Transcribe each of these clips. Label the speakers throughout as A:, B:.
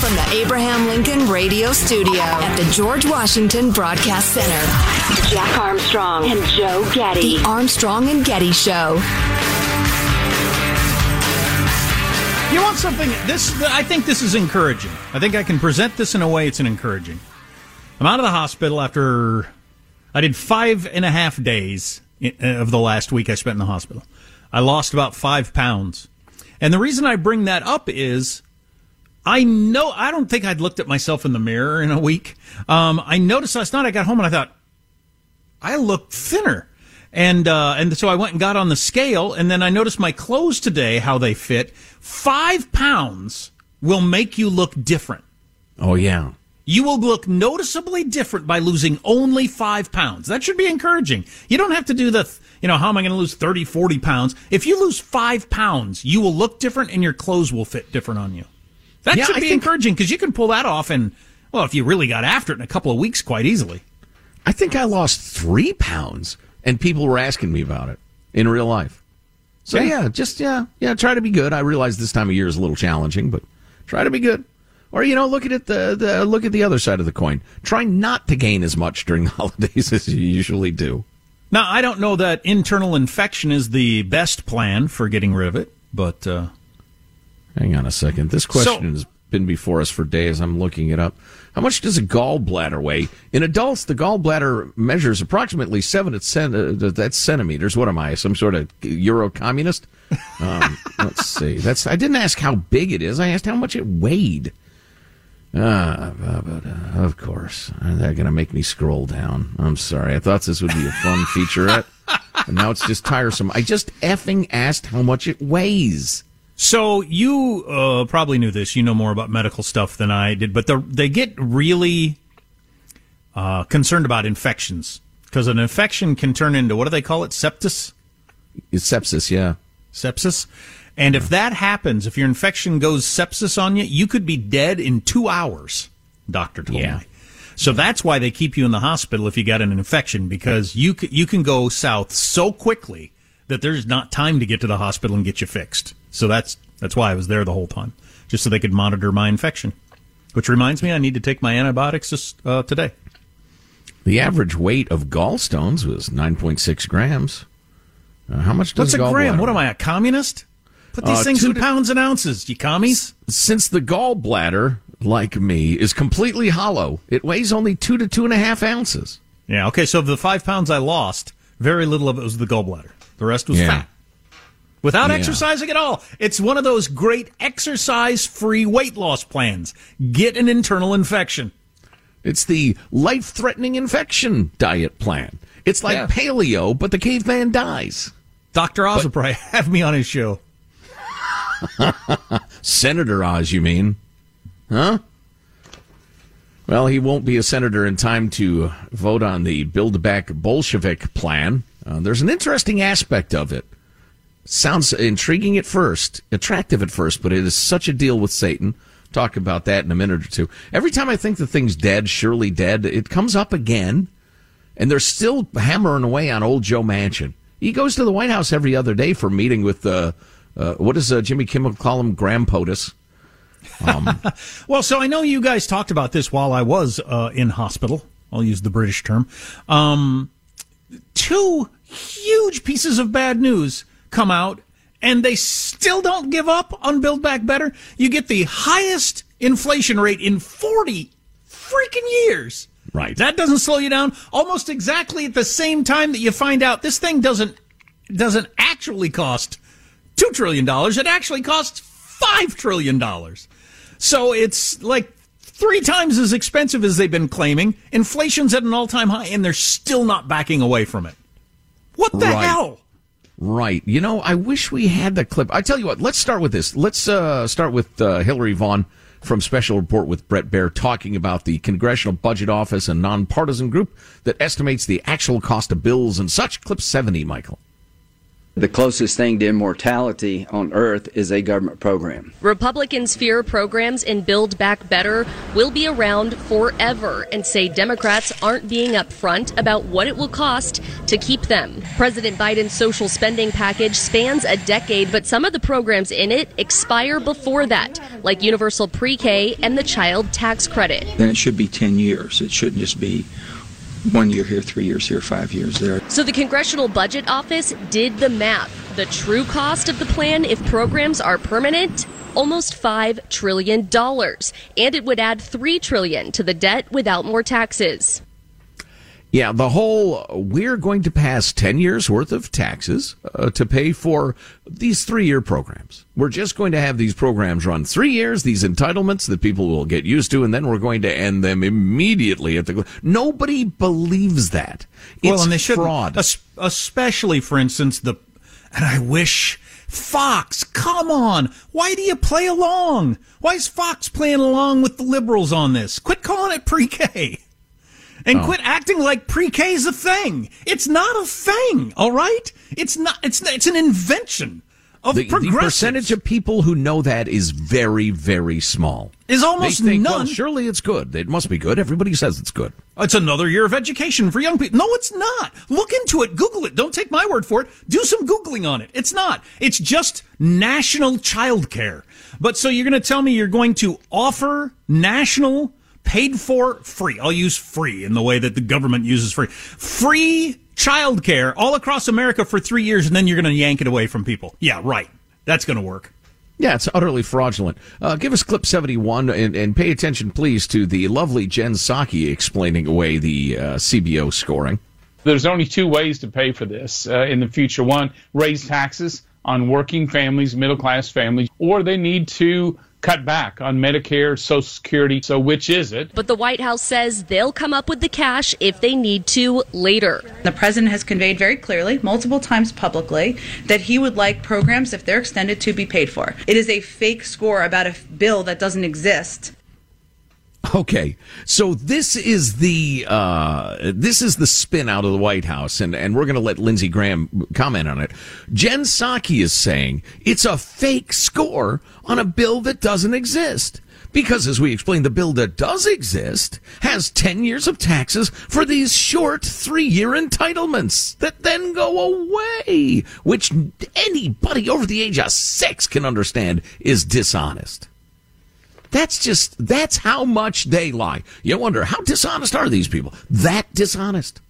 A: From the Abraham Lincoln Radio Studio at the George Washington Broadcast Center,
B: Jack Armstrong and Joe Getty.
A: The Armstrong and Getty Show.
C: You want something? This I think this is encouraging. I think I can present this in a way it's an encouraging. I'm out of the hospital after I did five and a half days of the last week I spent in the hospital. I lost about five pounds, and the reason I bring that up is I know I don't think I'd looked at myself in the mirror in a week. Um, I noticed last night I got home and I thought I look thinner. And uh, and so I went and got on the scale, and then I noticed my clothes today, how they fit. Five pounds will make you look different.
D: Oh, yeah.
C: You will look noticeably different by losing only five pounds. That should be encouraging. You don't have to do the, you know, how am I going to lose 30, 40 pounds? If you lose five pounds, you will look different and your clothes will fit different on you. That
D: Yeah,
C: should be
D: think-
C: encouraging because you can pull that off and, well, if you really got after it in a couple of weeks quite easily.
D: I think I lost three pounds, and people were asking me about it in real life. So
C: Yeah.
D: yeah, just yeah, yeah. Try to be good. I realize this time of year is a little challenging, but try to be good. Or you know, look at it the, the look at the other side of the coin. Try not to gain as much during the holidays as you usually do.
C: Now, I don't know that internal infection is the best plan for getting rid of it, but uh,
D: Hang on a second. This question has been before us for days. I'm looking it up. How much does a gallbladder weigh? In adults, the gallbladder measures approximately seven cent, uh, that's centimeters. What am I? Some sort of Euro communist? Um, let's see. That's I didn't ask how big it is. I asked how much it weighed. Ah, but, uh, of course. They're going to make me scroll down. I'm sorry. I thought this would be a fun featurette. And now it's just tiresome. I just effing asked how much it weighs.
C: So you uh, probably knew this. You know more about medical stuff than I did, but the, they get really uh, concerned about infections because an infection can turn into what do they call it? Sepsis.
D: It's sepsis, yeah.
C: Sepsis. And if that happens, if your infection goes sepsis on you, you could be dead in two hours. Doctor told
D: Yeah.
C: me. So that's why they keep you in the hospital if you got an infection because you c- you can go south so quickly that there's not time to get to the hospital and get you fixed. So that's that's why I was there the whole time, just so they could monitor my infection. Which reminds me, I need to take my antibiotics this, uh, today.
D: The average weight of gallstones was 9.6 grams. Uh, how much does
C: What's a gram? What am? I, a communist? Put these
D: Uh,
C: things in pounds and ounces, you commies.
D: Since the gallbladder, like me, is completely hollow, it weighs only two to two and a half ounces.
C: Yeah, okay, so of the five pounds I lost, very little of it was the gallbladder. The rest was
D: Yeah.
C: fat. Without
D: Yeah.
C: exercising at all. It's one of those great exercise free weight loss plans. Get an internal infection.
D: It's the life threatening infection diet plan. It's like
C: Yeah.
D: paleo, but the caveman dies.
C: Dr. Oz will probably have me on his show.
D: Senator Oz, you mean? Huh? Well, he won't be a senator in time to vote on the Build Back Bolshevik plan. Uh, there's an interesting aspect of it. Sounds intriguing at first, attractive at first, but it is such a deal with Satan. Talk about that in a minute or two. Every time I think the thing's dead, surely dead, it comes up again, and they're still hammering away on old Joe Manchin. He goes to the White House every other day for meeting with, uh, uh, what does uh, Jimmy Kimmel call him? Graham POTUS.
C: Um, well, so I know you guys talked about this while I was uh, in hospital. I'll use the British term. Um, two huge pieces of bad news come out, and they still don't give up on Build Back Better. You get the highest inflation rate in 40 freaking years.
D: Right.
C: That doesn't slow you down. Almost exactly at the same time that you find out this thing doesn't doesn't actually cost two trillion dollars. It actually costs five trillion dollars. So it's like three times as expensive as they've been claiming. Inflation's at an all time high, and they're still not backing away from it. What the
D: Right.
C: hell?
D: Right. You know, I wish we had the clip. I tell you what, let's start with this. Let's uh, start with uh, Hillary Vaughn from Special Report with Bret Baier talking about the Congressional Budget Office, a nonpartisan group that estimates the actual cost of bills and such. Clip 70, Michael.
E: The closest thing to immortality on earth is a government program.
F: Republicans fear programs in Build Back Better will be around forever and say Democrats aren't being upfront about what it will cost to keep them. President Biden's social spending package spans a decade, but some of the programs in it expire before that, like universal pre K and the child tax credit.
G: then it should be 10 years. It shouldn't just be one year here, three years here, five years there.
F: So the Congressional Budget Office did the math. The true cost of the plan, if programs are permanent, almost five trillion dollars, and it would add three trillion to the debt without more taxes.
D: Yeah, the whole we're going to pass 10 years worth of taxes uh, to pay for these three year programs. We're just going to have these programs run three years, these entitlements that people will get used to, and then we're going to end them immediately at the. Nobody believes that. It's
C: well, and they should
D: fraud.
C: especially for instance the. And I wish Fox, come on, why do you play along? Why is Fox playing along with the liberals on this? Quit calling it pre-K. And
D: Oh.
C: quit acting like pre-K is a thing. It's not a thing, all right? It's not. It's it's an invention of
D: the, the percentage of people who know that is very, very small.
C: Is almost
D: they think, Well,
C: none.
D: surely it's good. It must be good. Everybody says it's good.
C: It's another year of education for young people. No, it's not. Look into it. Google it. Don't take my word for it. Do some Googling on it. It's not. It's just national childcare. But so you're going to tell me you're going to offer national paid for free. I'll use free in the way that the government uses free. Free childcare all across America for three years and then you're going to yank it away from people. Yeah, right. That's going to work.
D: Yeah, it's utterly fraudulent. Uh, give us clip 71 and, and pay attention, please, to the lovely Jen Psaki explaining away the uh, CBO scoring.
H: There's only two ways to pay for this uh, in the future. One, raise taxes on working families, middle class families, or they need to cut back on Medicare, Social Security. So, which is it?
F: But the White House says they'll come up with the cash if they need to later.
I: The president has conveyed very clearly, multiple times publicly, that he would like programs, if they're extended, to be paid for. It is a fake score about a bill that doesn't exist.
D: Okay, so this is the uh, this is the spin out of the White House, and, and we're going to let Lindsey Graham comment on it. Jen Psaki is saying it's a fake score on a bill that doesn't exist. Because, as we explained, the bill that does exist has 10 years of taxes for these short three year entitlements that then go away, which anybody over the age of six can understand is dishonest. That's just, that's how much they lie. You wonder, how dishonest are these people? That dishonest.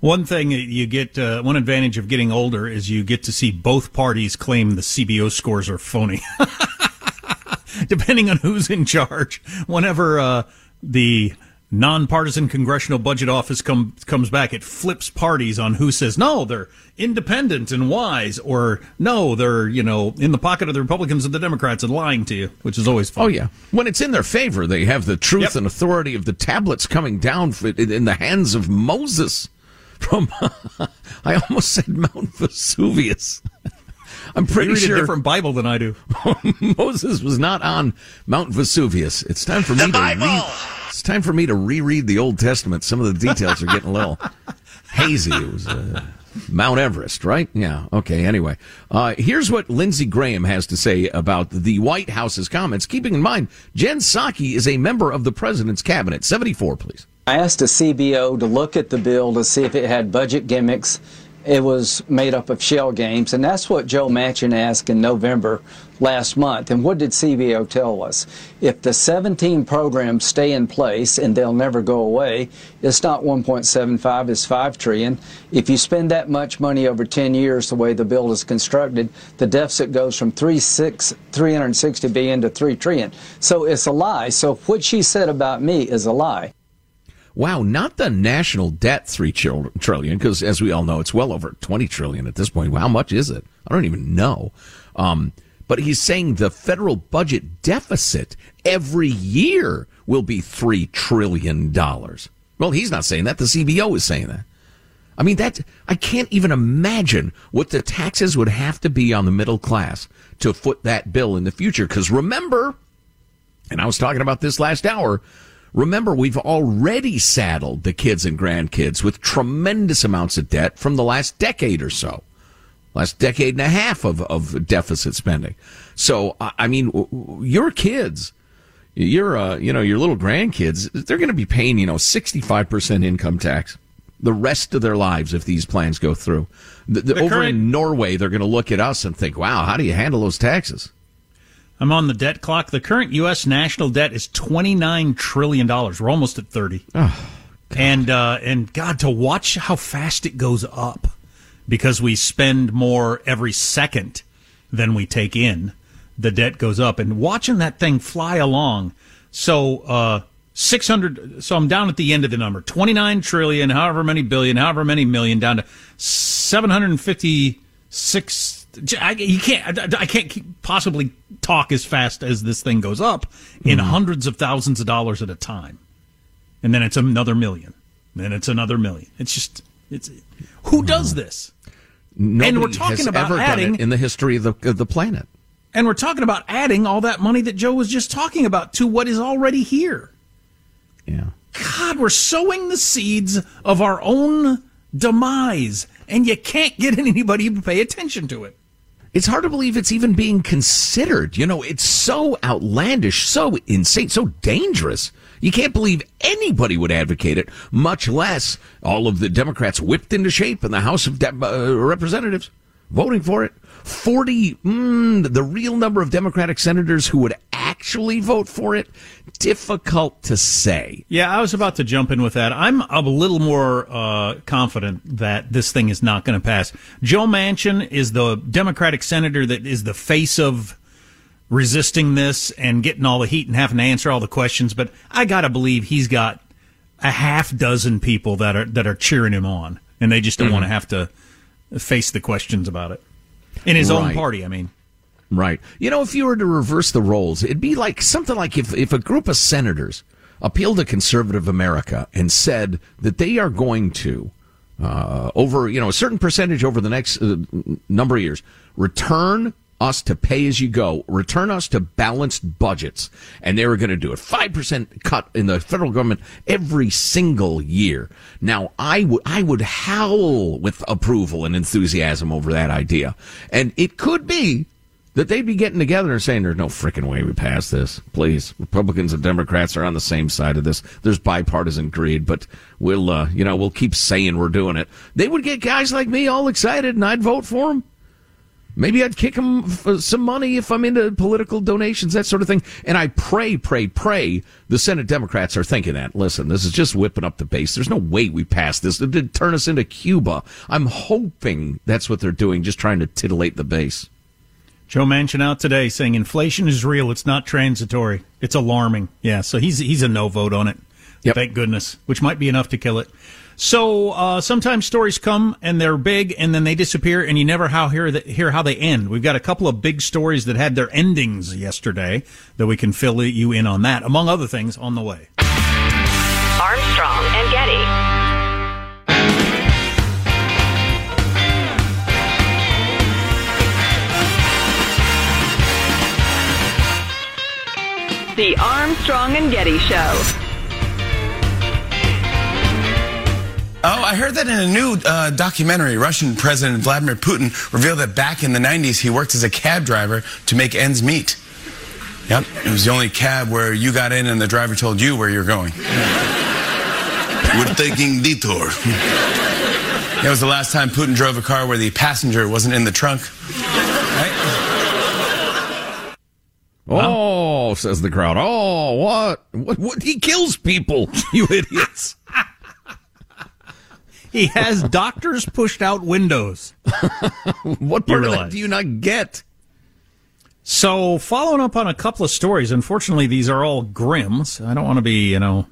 C: One thing you get, uh, one advantage of getting older is you get to see both parties claim the CBO scores are phony. Depending on who's in charge, whenever uh, the nonpartisan congressional budget office come, comes back, it flips parties on who says no, they're independent and wise, or no, they're you know in the pocket of the Republicans and the Democrats and lying to you, which is always fun.
D: Oh, yeah. When it's in their favor, they have the truth
C: Yep.
D: and authority of the tablets coming down f- in in the hands of Moses from, I almost said Mount Vesuvius. I'm pretty
C: you read
D: sure
C: a different Bible than I do.
D: Moses was not on Mount Vesuvius. It's time for me to read it's time for me to reread the Old Testament. Some of the details are getting a little hazy. It was uh, Mount Everest, right? Yeah. Okay. Anyway, uh, here's what Lindsey Graham has to say about the White House's comments. Keeping in mind, Jen Psaki is a member of the president's cabinet. 74, please.
J: I asked a CBO to look at the bill to see if it had budget gimmicks it was made up of shell games, and that's what Joe Manchin asked in November last month. And what did CBO tell us? If the 17 programs stay in place and they'll never go away, it's not 1.75, it's 5 trillion. If you spend that much money over 10 years, the way the bill is constructed, the deficit goes from 36, 360 billion to 3 trillion. So it's a lie. So what she said about me is a lie.
D: Wow, not the national debt three trillion, because as we all know, it's well over twenty trillion at this point. How much is it? I don't even know. Um, but he's saying the federal budget deficit every year will be three trillion dollars. Well, he's not saying that. The CBO is saying that. I mean, that I can't even imagine what the taxes would have to be on the middle class to foot that bill in the future. Because remember, and I was talking about this last hour Remember, we've already saddled the kids and grandkids with tremendous amounts of debt from the last decade or so, last decade and a half of, of deficit spending. So, I mean, your kids, your, uh, you know, your little grandkids, they're going to be paying, you know, 65% income tax the rest of their lives if these plans go through. The, the, the over current... in Norway, they're going to look at us and think, wow, how do you handle those taxes?
C: I'm on the debt clock. The current U.S. national debt is $29 trillion. We're almost at 30. Oh, and, uh, and God, to watch how fast it goes up because we spend more every second than we take in, the debt goes up. And watching that thing fly along. So, uh, 600 so i'm down at the end of the number 29 trillion however many billion however many million down to 756 I, you can't. I, I can't possibly talk as fast as this thing goes up in mm. hundreds of thousands of dollars at a time, and then it's another million, then it's another million. It's just it's who does this?
D: Nobody and we're talking about adding in the history of the of the planet.
C: And we're talking about adding all that money that Joe was just talking about to what is already here.
D: Yeah.
C: God, we're sowing the seeds of our own demise, and you can't get anybody to pay attention to it
D: it's hard to believe it's even being considered. You know, it's so outlandish, so insane, so dangerous. You can't believe anybody would advocate it, much less all of the Democrats whipped into shape in the House of De- uh, Representatives voting for it. 40, mm, the real number of Democratic senators who would actually vote for it, difficult to say.
C: Yeah, I was about to jump in with that. I'm a little more uh, confident that this thing is not going to pass. Joe Manchin is the Democratic senator that is the face of resisting this and getting all the heat and having to answer all the questions, but I got to believe he's got a half dozen people that are that are cheering him on and they just don't mm-hmm. want to have to face the questions about it. In his right. own party, I mean.
D: Right. You know, if you were to reverse the roles, it'd be like something like if, if a group of senators appealed to conservative America and said that they are going to, uh, over, you know, a certain percentage over the next uh, number of years, return us to pay as you go, return us to balanced budgets. And they were going to do it. 5% cut in the federal government every single year. Now, I would, I would howl with approval and enthusiasm over that idea. And it could be that they'd be getting together and saying, there's no freaking way we pass this. Please. Republicans and Democrats are on the same side of this. There's bipartisan greed, but we'll, uh, you know, we'll keep saying we're doing it. They would get guys like me all excited and I'd vote for them. Maybe I'd kick him uh, some money if I'm into political donations, that sort of thing. And I pray, pray, pray the Senate Democrats are thinking that. Listen, this is just whipping up the base. There's no way we pass this. It did turn us into Cuba. I'm hoping that's what they're doing, just trying to titillate the base.
C: Joe Manchin out today saying inflation is real. It's not transitory. It's alarming. Yeah, so he's he's a no vote on it. Yep. Thank goodness, which might be enough to kill it. So uh, sometimes stories come and they're big and then they disappear and you never how hear, the, hear how they end. We've got a couple of big stories that had their endings yesterday that we can fill you in on that, among other things, on the way.
A: Armstrong and Getty. The Armstrong and Getty Show.
K: Oh, I heard that in a new uh, documentary, Russian President Vladimir Putin revealed that back in the 90s he worked as a cab driver to make ends meet. Yep, it was the only cab where you got in and the driver told you where you're going. We're taking detour. It was the last time Putin drove a car where the passenger wasn't in the trunk.
D: Oh, says the crowd. Oh, what? What? what? He kills people, you idiots.
C: He has doctors pushed out windows.
D: what part of that do you not get?
C: So, following up on a couple of stories, unfortunately, these are all grim. So I don't want to be, you know,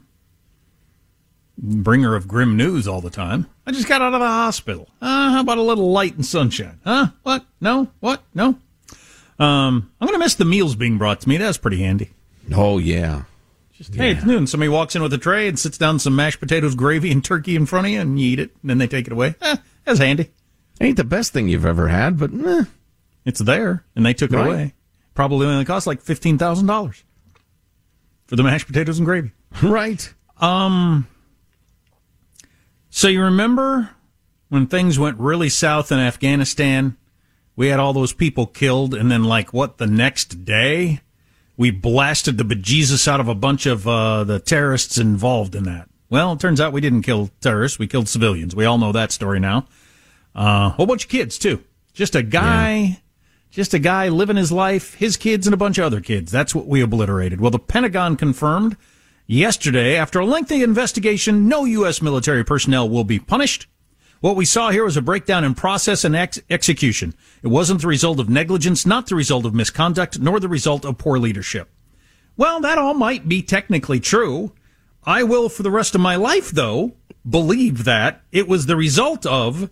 C: bringer of grim news all the time. I just got out of the hospital. Uh, how about a little light and sunshine? Huh? What? No? What? No? Um, I'm going to miss the meals being brought to me. That's pretty handy.
D: Oh, yeah.
C: Just, yeah. Hey, it's noon. Somebody walks in with a tray and sits down some mashed potatoes, gravy, and turkey in front of you, and you eat it, and then they take it away. Eh, that's handy.
D: Ain't the best thing you've ever had, but eh.
C: it's there, and they took it right. away. Probably only cost like fifteen thousand dollars for the mashed potatoes and gravy.
D: Right.
C: Um. So you remember when things went really south in Afghanistan? We had all those people killed, and then like what the next day, we blasted the bejesus out of a bunch of uh, the terrorists involved in that. Well, it turns out we didn't kill terrorists; we killed civilians. We all know that story now. A uh, whole bunch of kids too. Just a guy. Yeah just a guy living his life, his kids, and a bunch of other kids. That's what we obliterated. Well, the Pentagon confirmed yesterday, after a lengthy investigation, no U.S. military personnel will be punished. What we saw here was a breakdown in process and ex- execution. It wasn't the result of negligence, not the result of misconduct, nor the result of poor leadership. Well, that all might be technically true. I will, for the rest of my life, though, believe that it was the result of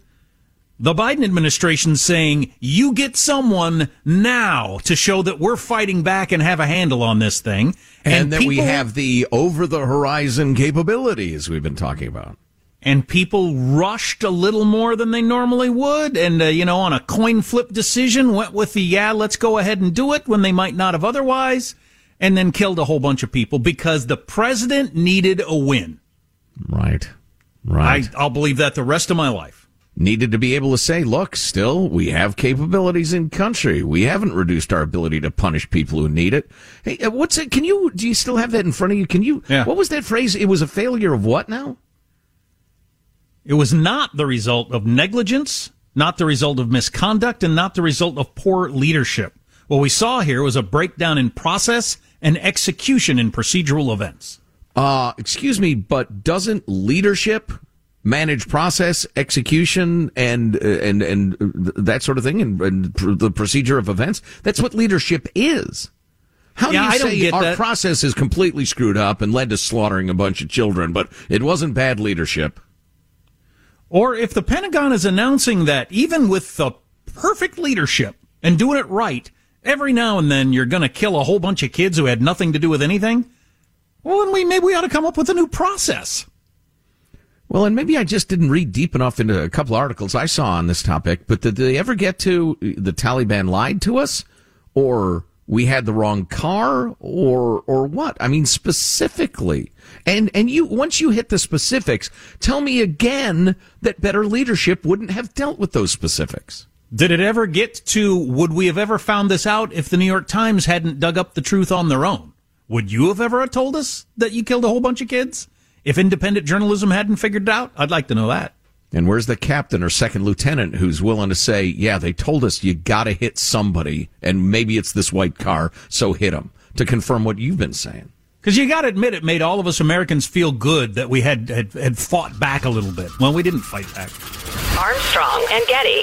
C: the Biden administration saying, you get someone now to show that we're fighting back and have a handle on this thing.
D: And, and that people, we have the over the horizon capabilities we've been talking about.
C: And people rushed a little more than they normally would. And, uh, you know, on a coin flip decision, went with the, yeah, let's go ahead and do it when they might not have otherwise. And then killed a whole bunch of people because the president needed a win.
D: Right. Right.
C: I, I'll believe that the rest of my life
D: needed to be able to say, look, still, we have capabilities in country. We haven't reduced our ability to punish people who need it. Hey, uh, what's it? Can you, do you still have that in front of you? Can you, yeah. what was that phrase? It was a failure of what now?
C: It was not the result of negligence, not the result of misconduct, and not the result of poor leadership. What we saw here was a breakdown in process and execution in procedural events.
D: Uh, excuse me, but doesn't leadership manage process, execution, and uh, and and that sort of thing, and, and pr- the procedure of events. That's what leadership is. How
C: yeah,
D: do you say our
C: that.
D: process is completely screwed up and led to slaughtering a bunch of children, but it wasn't bad leadership?
C: Or if the Pentagon is announcing that even with the perfect leadership and doing it right, every now and then you're going to kill a whole bunch of kids who had nothing to do with anything. Well, then we maybe we ought to come up with a new process.
D: Well, and maybe I just didn't read deep enough into a couple articles I saw on this topic, but did they ever get to uh, the Taliban lied to us or we had the wrong car or or what? I mean specifically. And and you once you hit the specifics, tell me again that better leadership wouldn't have dealt with those specifics.
C: Did it ever get to would we have ever found this out if the New York Times hadn't dug up the truth on their own? Would you have ever told us that you killed a whole bunch of kids? If independent journalism hadn't figured it out, I'd like to know that.
D: And where's the captain or second lieutenant who's willing to say, yeah, they told us you got to hit somebody, and maybe it's this white car, so hit them, to confirm what you've been saying?
C: Because you got to admit, it made all of us Americans feel good that we had, had, had fought back a little bit. Well, we didn't fight back.
A: Armstrong and Getty.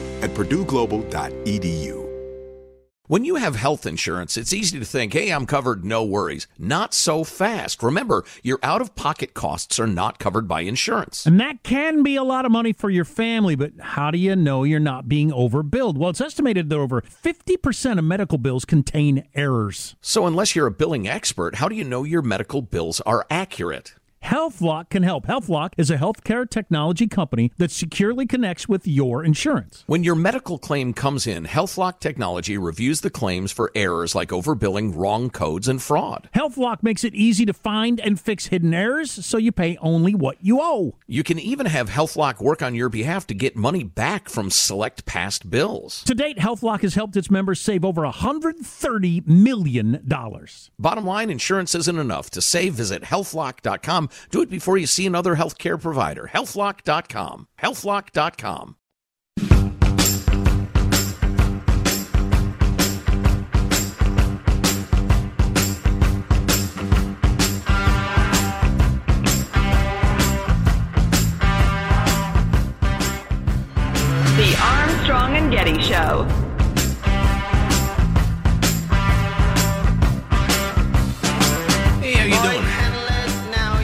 L: at purdueglobal.edu.
D: When you have health insurance, it's easy to think, hey, I'm covered, no worries. Not so fast. Remember, your out of pocket costs are not covered by insurance.
C: And that can be a lot of money for your family, but how do you know you're not being overbilled? Well, it's estimated that over 50% of medical bills contain errors.
D: So, unless you're a billing expert, how do you know your medical bills are accurate?
C: HealthLock can help. HealthLock is a healthcare technology company that securely connects with your insurance.
D: When your medical claim comes in, HealthLock technology reviews the claims for errors like overbilling, wrong codes, and fraud.
C: HealthLock makes it easy to find and fix hidden errors so you pay only what you owe.
D: You can even have HealthLock work on your behalf to get money back from select past bills.
C: To date, HealthLock has helped its members save over $130 million.
D: Bottom line, insurance isn't enough. To save, visit healthlock.com. Do it before you see another healthcare provider. Healthlock.com. Healthlock.com.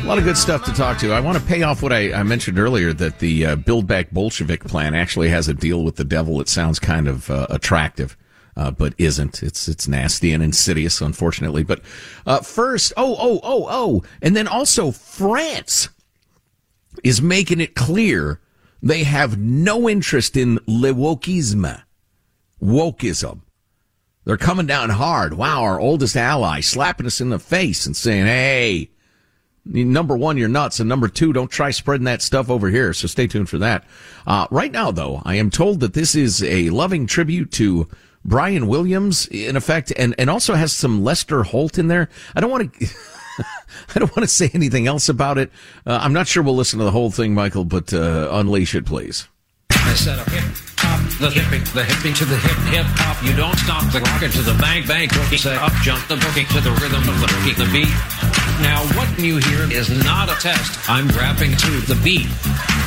D: A lot of good stuff to talk to. I want to pay off what I, I mentioned earlier that the uh, Build Back Bolshevik plan actually has a deal with the devil. It sounds kind of uh, attractive, uh, but isn't. It's it's nasty and insidious, unfortunately. But uh, first, oh oh oh oh, and then also France is making it clear they have no interest in le wokisme, wokeism. They're coming down hard. Wow, our oldest ally slapping us in the face and saying, "Hey." Number one, you're nuts. And number two, don't try spreading that stuff over here. So stay tuned for that. Uh, right now, though, I am told that this is a loving tribute to Brian Williams, in effect, and, and also has some Lester Holt in there. I don't want to. I don't want to say anything else about it. Uh, I'm not sure we'll listen to the whole thing, Michael, but uh, unleash it, please.
M: I said hip hop, the hipping, the hipping to the hip hip hop. You don't stop the rocket to the bang bang boogie. Say up jump the boogie to the rhythm of the boogie, the beat. Now what you hear is not a test. I'm rapping to the beat.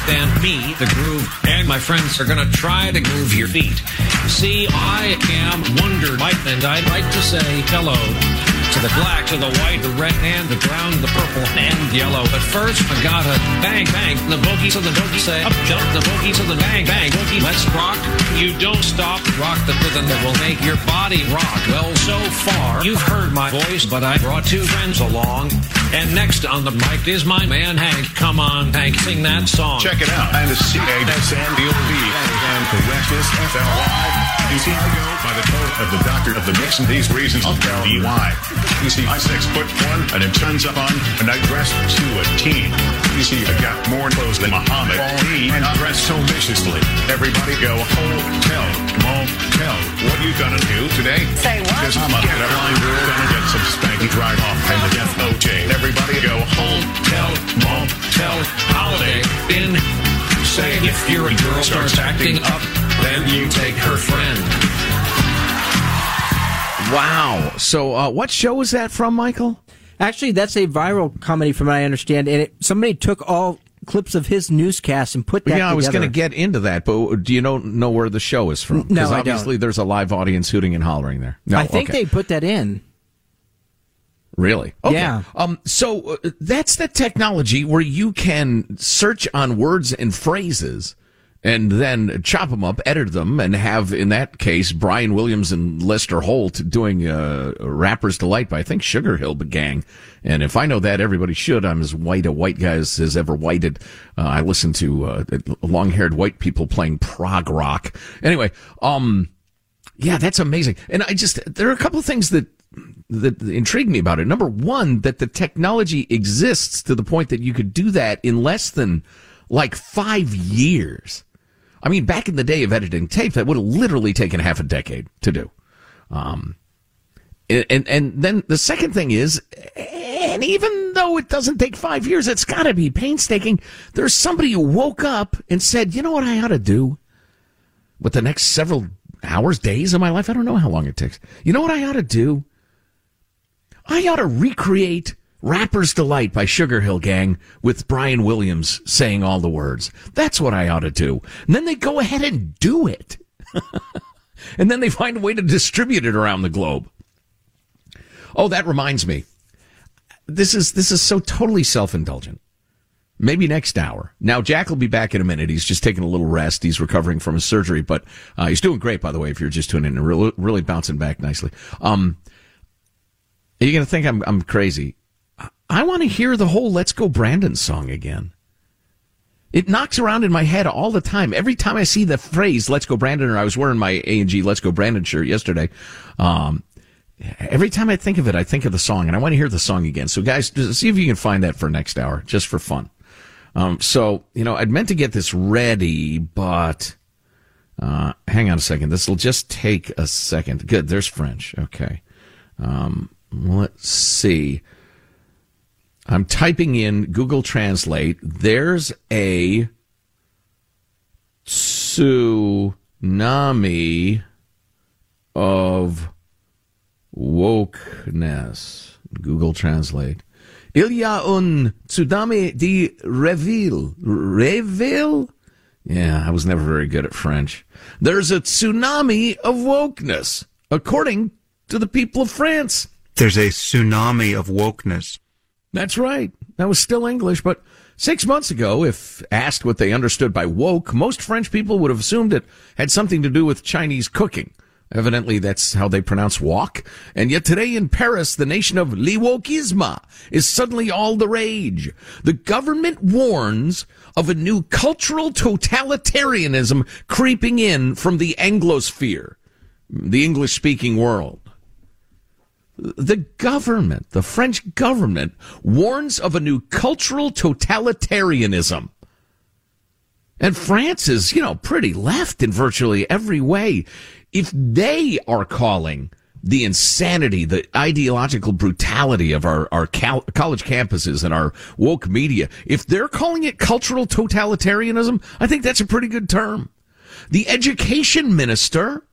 M: Then me, the groove, and my friends are gonna try to move your feet. See, I am Wonder Mike, and I'd like to say hello to the black, to the white, the red, and the brown, the purple, and yellow. But first, I gotta bang, bang, the boogie to the boogie, say up, jump the boogie to the bang, bang, boogie. Let's rock. You don't stop, rock the rhythm that will make your body rock. Well, so far, you've heard my voice, but I brought two friends along. And next on the mic is my man Hank. Come on, Hank, sing that song.
N: Check it out. And the C-A-S-N-D-O-V. And the rest is F-L-Y. You see, I go by the code of the doctor of the mix, and these reasons I'll tell why. You see, six foot one, and it turns up on, and I dress to a teen. You see, I got more clothes than Muhammad Ali, and I dress so viciously. Everybody go, hotel, motel. What you gonna do today?
B: Say what?
N: Because I'm a get a line girl, gonna get some spanky drive off, and the death OJ. Everybody go, hotel, motel, Holiday Inn. Say if you're a girl starts acting up, then you take her friend.
D: Wow. So, uh, what show is that from, Michael?
O: Actually, that's a viral comedy, from what I understand. And it, somebody took all clips of his newscast and put that.
D: yeah, I was going to get into that, but do you know know where the show is from?
O: No,
D: Because
O: I don't.
D: obviously there's a live audience hooting and hollering there. No,
O: I think
D: okay.
O: they put that in.
D: Really? Okay.
O: Yeah.
D: Um, so uh, that's the technology where you can search on words and phrases and then chop them up, edit them, and have, in that case, Brian Williams and Lester Holt doing uh, Rapper's Delight by, I think, Sugar Hill Gang. And if I know that, everybody should. I'm as white a white guy as has ever whited. Uh, I listen to uh, long haired white people playing prog rock. Anyway, um, yeah, that's amazing. And I just, there are a couple of things that, that intrigue me about it. Number one, that the technology exists to the point that you could do that in less than like five years. I mean, back in the day of editing tape, that would have literally taken half a decade to do. Um, and, and then the second thing is, and even though it doesn't take five years, it's got to be painstaking. There's somebody who woke up and said, you know what I ought to do with the next several hours, days of my life? I don't know how long it takes. You know what I ought to do? I ought to recreate Rapper's Delight by Sugar Hill Gang with Brian Williams saying all the words. That's what I ought to do. And then they go ahead and do it. and then they find a way to distribute it around the globe. Oh, that reminds me. This is this is so totally self-indulgent. Maybe next hour. Now, Jack will be back in a minute. He's just taking a little rest. He's recovering from his surgery, but uh, he's doing great, by the way, if you're just tuning in, really, really bouncing back nicely. Um, you're going to think I'm, I'm crazy. I want to hear the whole Let's Go Brandon song again. It knocks around in my head all the time. Every time I see the phrase "Let's Go Brandon," or I was wearing my A and G "Let's Go Brandon" shirt yesterday. Um, every time I think of it, I think of the song, and I want to hear the song again. So, guys, see if you can find that for next hour, just for fun. Um, so, you know, I'd meant to get this ready, but uh, hang on a second. This will just take a second. Good, there's French. Okay. Um, let's see. I'm typing in Google Translate. There's a tsunami of wokeness. Google Translate. Il y a un tsunami de réveil. Réveil? Yeah, I was never very good at French. There's a tsunami of wokeness, according to the people of France.
P: There's a tsunami of wokeness.
D: That's right. That was still English, but six months ago, if asked what they understood by woke, most French people would have assumed it had something to do with Chinese cooking. Evidently, that's how they pronounce wok. And yet today in Paris, the nation of le wokisme is suddenly all the rage. The government warns of a new cultural totalitarianism creeping in from the Anglosphere, the English speaking world. The government, the French government, warns of a new cultural totalitarianism. And France is, you know, pretty left in virtually every way. If they are calling the insanity, the ideological brutality of our, our cal- college campuses and our woke media, if they're calling it cultural totalitarianism, I think that's a pretty good term. The education minister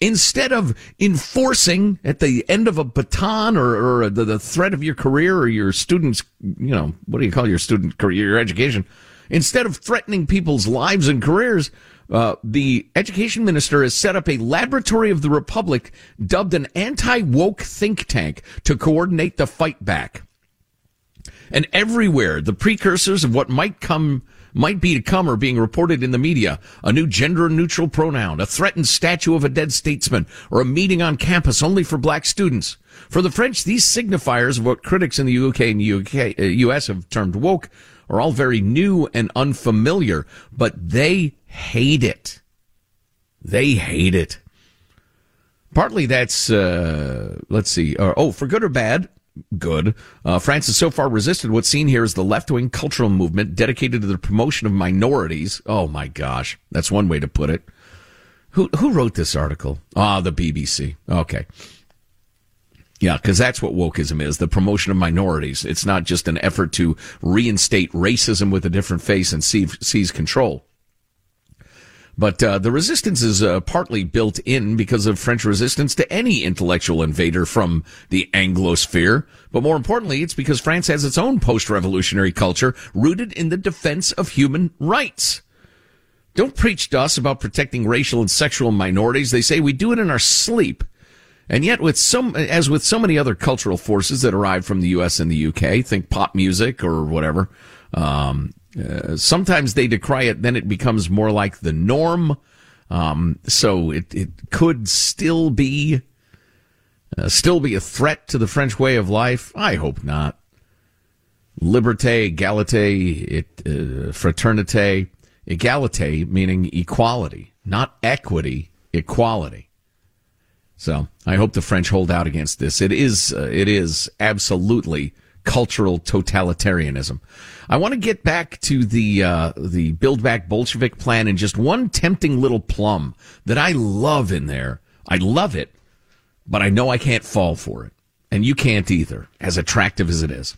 D: instead of enforcing at the end of a baton or, or the, the, threat of your career or your students, you know, what do you call your student career, your education? Instead of threatening people's lives and careers, uh, the education minister has set up a laboratory of the republic dubbed an anti-woke think tank to coordinate the fight back. And everywhere, the precursors of what might come might be to come are being reported in the media. A new gender neutral pronoun, a threatened statue of a dead statesman, or a meeting on campus only for black students. For the French, these signifiers of what critics in the UK and UK, uh, US have termed woke are all very new and unfamiliar, but they hate it. They hate it. Partly that's, uh, let's see, uh, oh, for good or bad, good. Uh, France has so far resisted what's seen here as the left wing cultural movement dedicated to the promotion of minorities. Oh my gosh, that's one way to put it. Who who wrote this article? Ah, the BBC. Okay. Yeah, because that's what wokeism is, the promotion of minorities. It's not just an effort to reinstate racism with a different face and seize, seize control. But uh, the resistance is uh, partly built in because of French resistance to any intellectual invader from the Anglosphere. But more importantly, it's because France has its own post-revolutionary culture rooted in the defense of human rights. Don't preach to us about protecting racial and sexual minorities. They say we do it in our sleep. And yet, with some, as with so many other cultural forces that arrive from the U.S. and the U.K., think pop music or whatever, um, Uh, sometimes they decry it, then it becomes more like the norm. Um, so it, it could still be, uh, still be a threat to the French way of life. I hope not. Liberté, égalité, it, uh, fraternité, égalité meaning equality, not equity, equality. So I hope the French hold out against this. It is, uh, it is absolutely cultural totalitarianism. I want to get back to the uh, the Build Back Bolshevik plan and just one tempting little plum that I love in there. I love it, but I know I can't fall for it, and you can't either, as attractive as it is.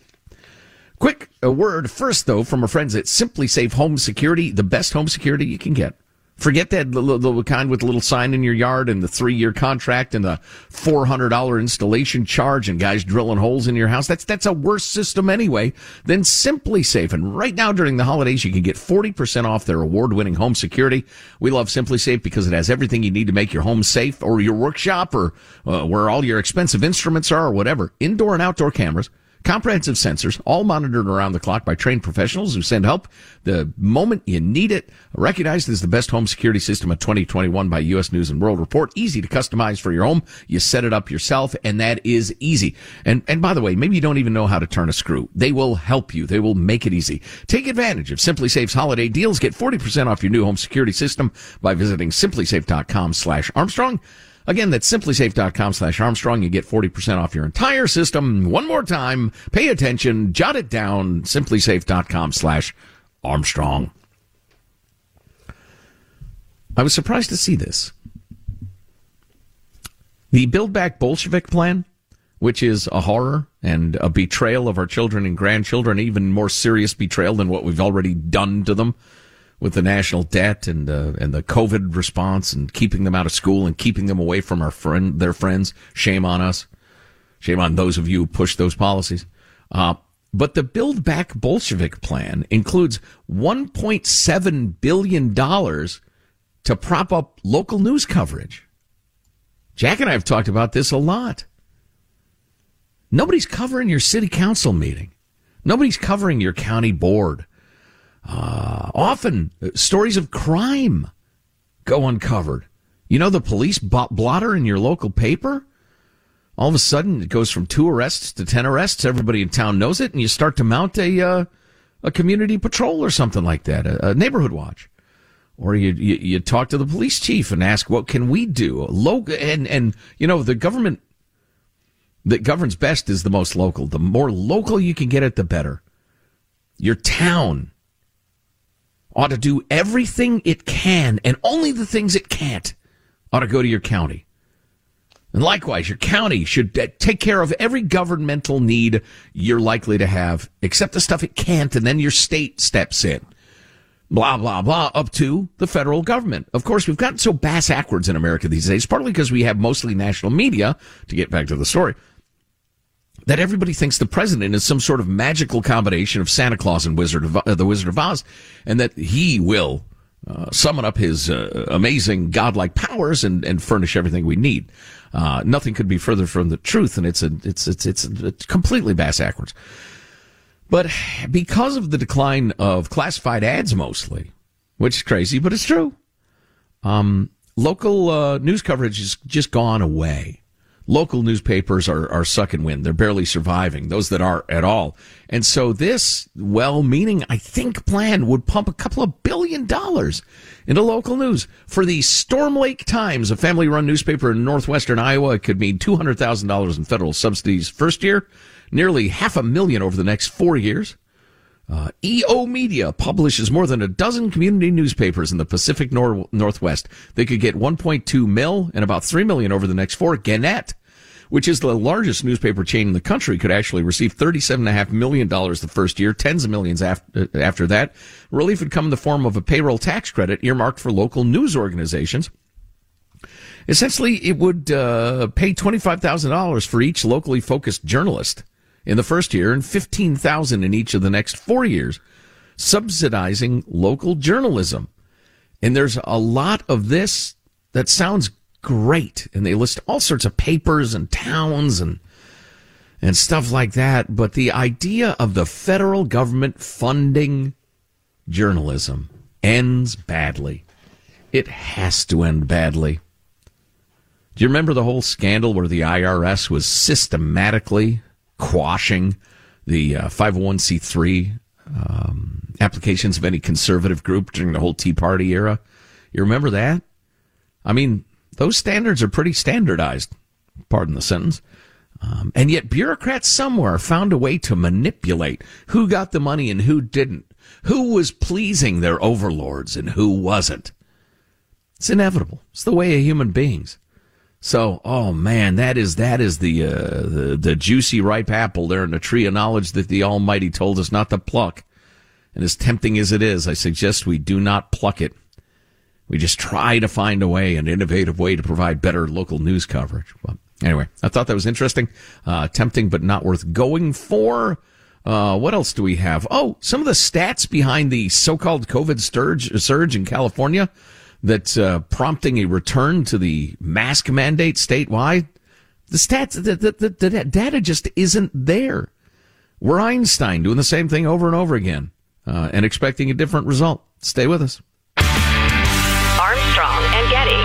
D: Quick a word first, though, from our friends at SimpliSafe Home Security, the best home security you can get. Forget that little, little kind with a little sign in your yard and the three year contract and the four hundred dollar installation charge and guys drilling holes in your house. That's that's a worse system anyway than SimpliSafe. And right now during the holidays, you can get forty percent off their award winning home security. We love SimpliSafe because it has everything you need to make your home safe or your workshop or uh, where all your expensive instruments are or whatever. Indoor and outdoor cameras Comprehensive sensors, all monitored around the clock by trained professionals who send help the moment you need it. Recognized as the best home security system of 2021 by U.S. News and World Report. Easy to customize for your home. You set it up yourself, and that is easy. And and by the way, maybe you don't even know how to turn a screw. They will help you. They will make it easy. Take advantage of SimpliSafe's holiday deals. Get 40% off your new home security system by visiting simplisafe.com/armstrong. Again, that's simplisafe.com slash Armstrong. You get 40% off your entire system. One more time, pay attention, jot it down, simplisafe.com slash Armstrong. I was surprised to see this. The Build Back Bolshevik plan, which is a horror and a betrayal of our children and grandchildren, even more serious betrayal than what we've already done to them with the national debt and uh, and the COVID response and keeping them out of school and keeping them away from our friend their friends. Shame on us. Shame on those of you who push those policies. Uh, but the Build Back Bolshevik plan includes 1.7 billion dollars to prop up local news coverage. Jack and I have talked about this a lot. Nobody's covering your city council meeting. Nobody's covering your county board. Uh, often uh, stories of crime go uncovered. You know the police blotter in your local paper? All of a sudden, it goes from two arrests to ten arrests. Everybody in town knows it, and you start to mount a uh, a community patrol or something like that, a, a neighborhood watch, or you, you, you talk to the police chief and ask, "What can we do?" Low and and you know the government that governs best is the most local. The more local you can get it, the better. Your town ought to do everything it can and only the things it can't ought to go to your county. And likewise, your county should uh, take care of every governmental need you're likely to have, except the stuff it can't, and then your state steps in. Blah, blah, blah, up to the federal government. Of course, we've gotten so bass backwards in America these days, partly because we have mostly national media, to get back to the story, that everybody thinks the president is some sort of magical combination of Santa Claus and Wizard of, uh, the Wizard of Oz, and that he will uh, summon up his uh, amazing godlike powers and, and furnish everything we need. Uh, nothing could be further from the truth, and it's a it's it's it's, it's completely bass backwards. But because of the decline of classified ads, mostly, which is crazy, but it's true. Um, local uh, news coverage has just gone away local newspapers are, are sucking wind. They're barely surviving, those that are at all. And so this well-meaning, I think, plan would pump a couple of billion dollars into local news. For the Storm Lake Times, a family-run newspaper in northwestern Iowa, it could mean $200,000 in federal subsidies first year, nearly half a million over the next four years. Uh, EO Media publishes more than a dozen community newspapers in the Pacific Nor- Northwest. They could get 1.2 mil and about 3 million over the next four. Gannett, which is the largest newspaper chain in the country, could actually receive $37.5 million the first year, tens of millions after, after that. Relief would come in the form of a payroll tax credit earmarked for local news organizations. Essentially, it would uh, pay $25,000 for each locally focused journalist in the first year and 15,000 in each of the next 4 years subsidizing local journalism. And there's a lot of this that sounds great and they list all sorts of papers and towns and and stuff like that, but the idea of the federal government funding journalism ends badly. It has to end badly. Do you remember the whole scandal where the IRS was systematically quashing the uh, 501c3 um, applications of any conservative group during the whole Tea Party era? You remember that? I mean, those standards are pretty standardized, pardon the sentence. Um, and yet bureaucrats somewhere found a way to manipulate who got the money and who didn't, who was pleasing their overlords and who wasn't. It's inevitable. It's the way of human beings. So, oh man, that is that is the uh, the the juicy ripe apple there in the tree of knowledge that the Almighty told us not to pluck. And as tempting as it is, I suggest we do not pluck it. We just try to find a way, an innovative way to provide better local news coverage. But anyway, I thought that was interesting, uh, tempting, but not worth going for. Uh, what else do we have? Oh, some of the stats behind the so-called COVID surge, surge in California that's uh, prompting a return to the mask mandate statewide. The stats, the, the, the, the data just isn't there. We're Einstein doing the same thing over and over again uh, and expecting a different result. Stay with us.
A: Armstrong and Getty.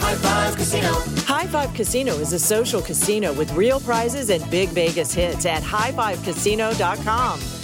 Q: High Five Casino. High Five Casino is a social casino with real prizes and big Vegas hits at highfivecasino.com.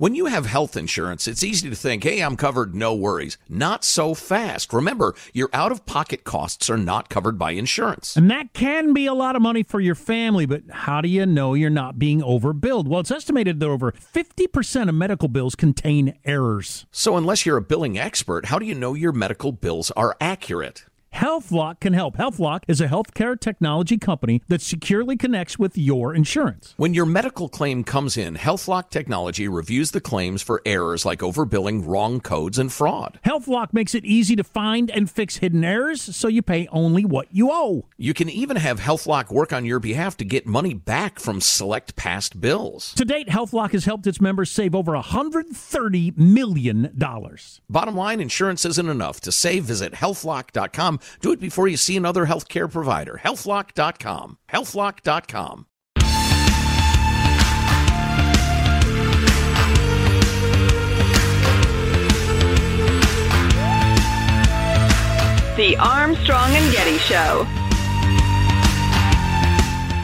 D: When you have health insurance, it's easy to think, hey, I'm covered, no worries. Not so fast. Remember, your out of pocket costs are not covered by insurance.
C: And that can be a lot of money for your family, but how do you know you're not being overbilled? Well, it's estimated that over 50% of medical bills contain errors.
D: So, unless you're a billing expert, how do you know your medical bills are accurate?
C: HealthLock can help. HealthLock is a healthcare technology company that securely connects with your insurance.
D: When your medical claim comes in, HealthLock technology reviews the claims for errors like overbilling, wrong codes, and fraud.
C: HealthLock makes it easy to find and fix hidden errors so you pay only what you owe.
D: You can even have HealthLock work on your behalf to get money back from select past bills.
C: To date, HealthLock has helped its members save over $130 million.
D: Bottom line, insurance isn't enough. To save, visit healthlock.com do it before you see another healthcare provider. Healthlock.com. Healthlock.com.
B: The Armstrong and Getty Show.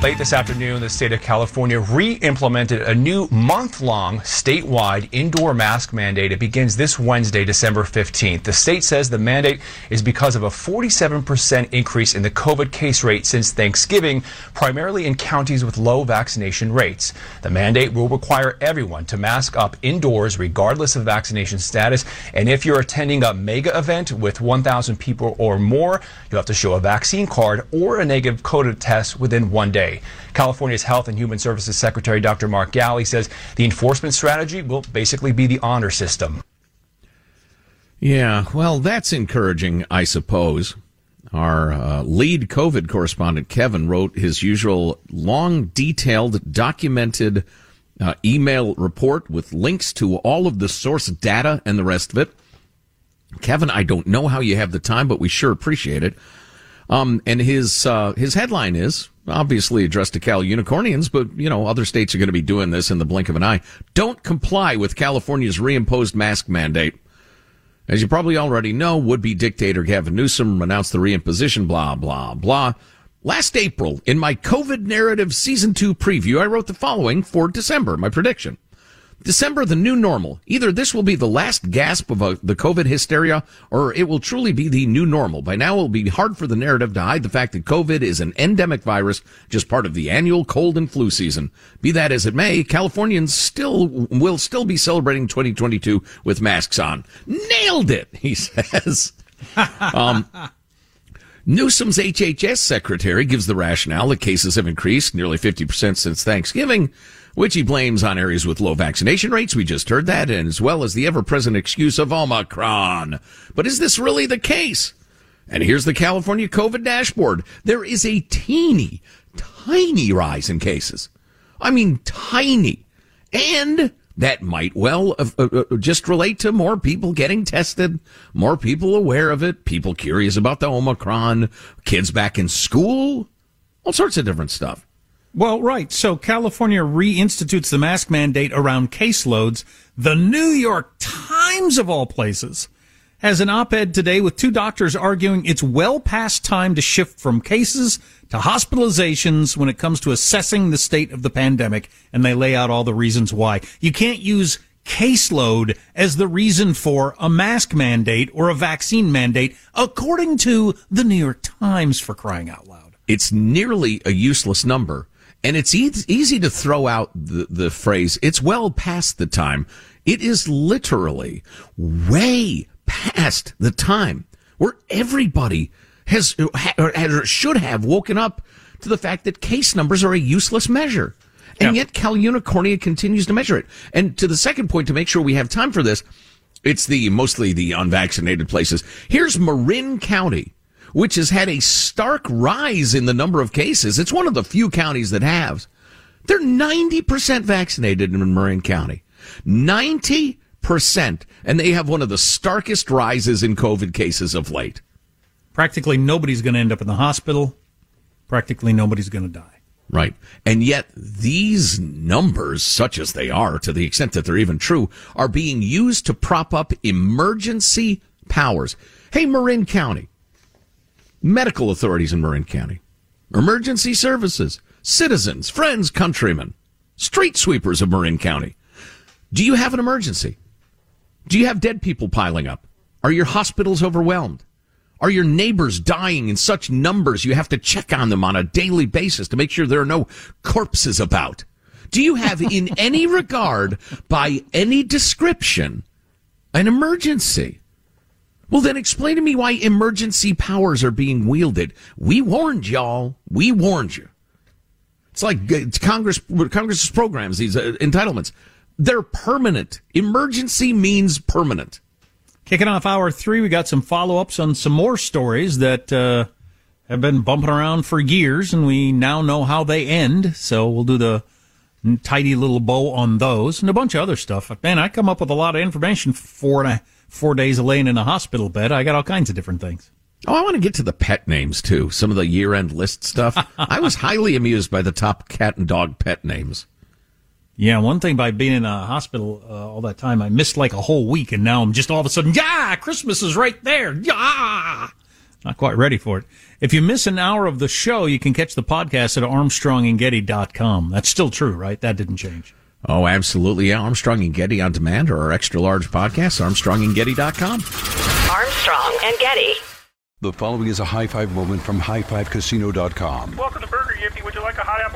R: Late this afternoon, the state of California re-implemented a new month-long statewide indoor mask mandate. It begins this Wednesday, December 15th. The state says the mandate is because of a 47% increase in the COVID case rate since Thanksgiving, primarily in counties with low vaccination rates. The mandate will require everyone to mask up indoors regardless of vaccination status. And if you're attending a mega event with 1,000 people or more, you'll have to show a vaccine card or a negative COVID test within one day. California's Health and Human Services Secretary Dr. Mark Ghaly says the enforcement strategy will basically be the honor system.
D: Yeah, well, that's encouraging, I suppose. Our uh, lead COVID correspondent, Kevin, wrote his usual long, detailed, documented uh, email report with links to all of the source data and the rest of it. Kevin, I don't know how you have the time, but we sure appreciate it. Um, and his uh, his headline is obviously addressed to Cal Unicornians, but you know other states are going to be doing this in the blink of an eye. Don't comply with California's reimposed mask mandate. As you probably already know, would-be dictator Gavin Newsom announced the reimposition. Blah blah blah. Last April, in my COVID narrative season two preview, I wrote the following for December. My prediction. December, the new normal. Either this will be the last gasp of a, the COVID hysteria, or it will truly be the new normal. By now, it will be hard for the narrative to hide the fact that COVID is an endemic virus, just part of the annual cold and flu season. Be that as it may, Californians still will still be celebrating 2022 with masks on. Nailed it, he says. um, Newsom's HHS secretary gives the rationale that cases have increased nearly 50% since Thanksgiving, which he blames on areas with low vaccination rates. We just heard that, and as well as the ever present excuse of Omicron. But is this really the case? And here's the California COVID dashboard. There is a teeny, tiny rise in cases. I mean, tiny. And that might well uh, uh, uh, just relate to more people getting tested, more people aware of it, people curious about the Omicron, kids back in school, all sorts of different stuff.
C: Well, right. So California reinstitutes the mask mandate around caseloads. The New York Times, of all places, has an op-ed today with two doctors arguing it's well past time to shift from cases to hospitalizations when it comes to assessing the state of the pandemic, and they lay out all the reasons why. You can't use caseload as the reason for a mask mandate or a vaccine mandate, according to the New York Times, for crying out loud.
D: It's nearly a useless number. And it's e- easy to throw out the, the phrase, it's well past the time. It is literally way past the time where everybody has or should have woken up to the fact that case numbers are a useless measure. And yet Cal Unicornia continues to measure it. And to the second point, to make sure we have time for this, it's the mostly the unvaccinated places. Here's Marin County, which has had a stark rise in the number of cases. It's one of the few counties that has. They're 90% vaccinated in Marin County. 90% and they have one of the starkest rises in COVID cases of late.
C: Practically nobody's going to end up in the hospital. Practically nobody's going to die.
D: Right. And yet these numbers, such as they are, to the extent that they're even true, are being used to prop up emergency powers. Hey, Marin County, medical authorities in Marin County, emergency services, citizens, friends, countrymen, street sweepers of Marin County. Do you have an emergency? Do you have dead people piling up? Are your hospitals overwhelmed? Are your neighbors dying in such numbers you have to check on them on a daily basis to make sure there are no corpses about? Do you have, in any regard, by any description, an emergency? Well, then explain to me why emergency powers are being wielded. We warned y'all. We warned you. It's like it's Congress, Congress's programs, these uh, entitlements. They're permanent. Emergency means permanent.
C: Kicking off hour three, we got some follow ups on some more stories that uh, have been bumping around for years, and we now know how they end. So we'll do the tidy little bow on those and a bunch of other stuff. Man, I come up with a lot of information four and a, four days of laying in a hospital bed. I got all kinds of different things.
D: Oh, I want to get to the pet names too. Some of the year end list stuff. I was highly amused by the top cat and dog pet names.
C: Yeah, one thing by being in a hospital uh, all that time, I missed like a whole week, and now I'm just all of a sudden, yeah, Christmas is right there. Yeah, not quite ready for it. If you miss an hour of the show, you can catch the podcast at ArmstrongandGetty.com. That's still true, right? That didn't change.
D: Oh, absolutely. Yeah, Armstrong and Getty on demand or our extra large podcast, ArmstrongandGetty.com.
A: Armstrong and Getty.
S: The following is a high five moment from highfivecasino.com.
T: Welcome to Burger Yippee. Would you like a hot apple